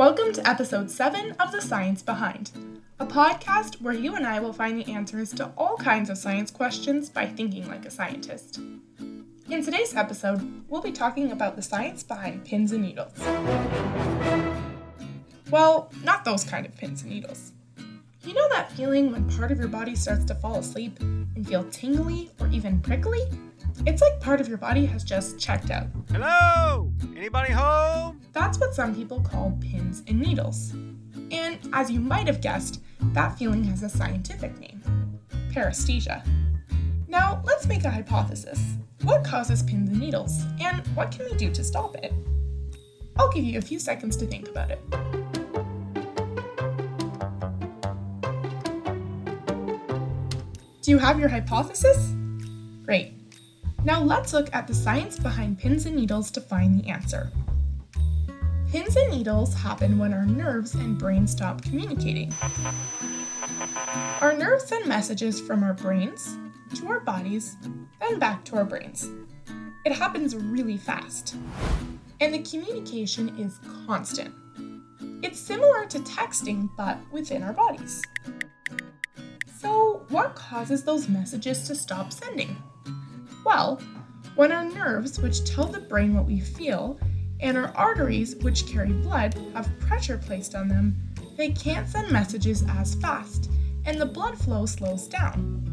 Welcome to episode 7 of The Science Behind, a podcast where you and I will find the answers to all kinds of science questions by thinking like a scientist. In today's episode, we'll be talking about the science behind pins and needles. Well, not those kind of pins and needles. You know that feeling when part of your body starts to fall asleep and feel tingly or even prickly? It's like part of your body has just checked out. Hello? Anybody home? That's what some people call pins and needles. And as you might have guessed, that feeling has a scientific name paresthesia. Now, let's make a hypothesis. What causes pins and needles, and what can we do to stop it? I'll give you a few seconds to think about it. Do you have your hypothesis? Great. Now let's look at the science behind pins and needles to find the answer. Pins and needles happen when our nerves and brain stop communicating. Our nerves send messages from our brains to our bodies, then back to our brains. It happens really fast. And the communication is constant. It's similar to texting, but within our bodies. So, what causes those messages to stop sending? Well, when our nerves, which tell the brain what we feel, and our arteries, which carry blood, have pressure placed on them, they can't send messages as fast, and the blood flow slows down.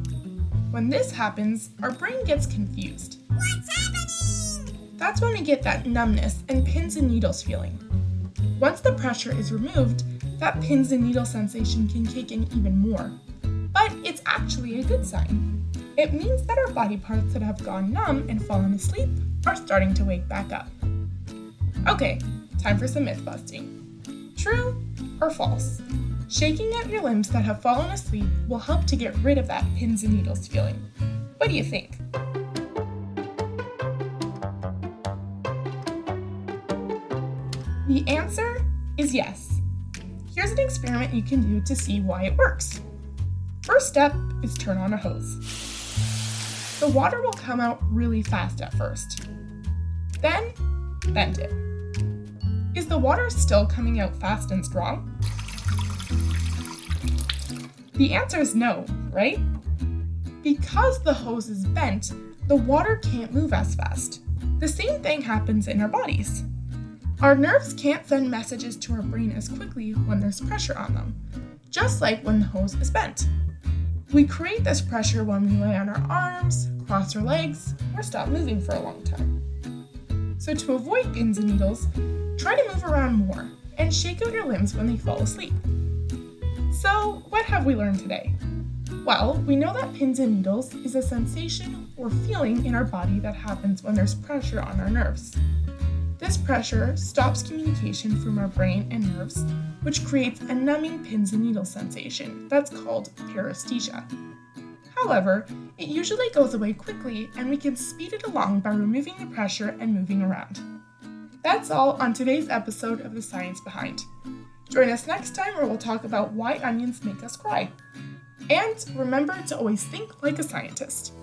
When this happens, our brain gets confused. What's happening? That's when we get that numbness and pins and needles feeling. Once the pressure is removed, that pins and needle sensation can kick in even more. But it's actually a good sign. It means that our body parts that have gone numb and fallen asleep are starting to wake back up. Okay, time for some myth busting. True or false? Shaking out your limbs that have fallen asleep will help to get rid of that pins and needles feeling. What do you think? The answer is yes. Here's an experiment you can do to see why it works. First step is turn on a hose. The water will come out really fast at first. Then, bend it. Is the water still coming out fast and strong? The answer is no, right? Because the hose is bent, the water can't move as fast. The same thing happens in our bodies. Our nerves can't send messages to our brain as quickly when there's pressure on them, just like when the hose is bent. We create this pressure when we lay on our arms, cross our legs, or stop moving for a long time. So, to avoid pins and needles, try to move around more and shake out your limbs when they fall asleep. So, what have we learned today? Well, we know that pins and needles is a sensation or feeling in our body that happens when there's pressure on our nerves. This pressure stops communication from our brain and nerves which creates a numbing pins and needles sensation that's called paresthesia. However, it usually goes away quickly and we can speed it along by removing the pressure and moving around. That's all on today's episode of The Science Behind. Join us next time where we'll talk about why onions make us cry. And remember to always think like a scientist.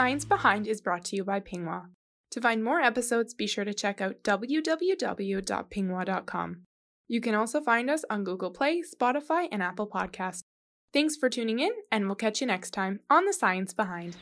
Science Behind is brought to you by Pinghua. To find more episodes, be sure to check out www.pinghua.com. You can also find us on Google Play, Spotify, and Apple Podcasts. Thanks for tuning in, and we'll catch you next time on The Science Behind.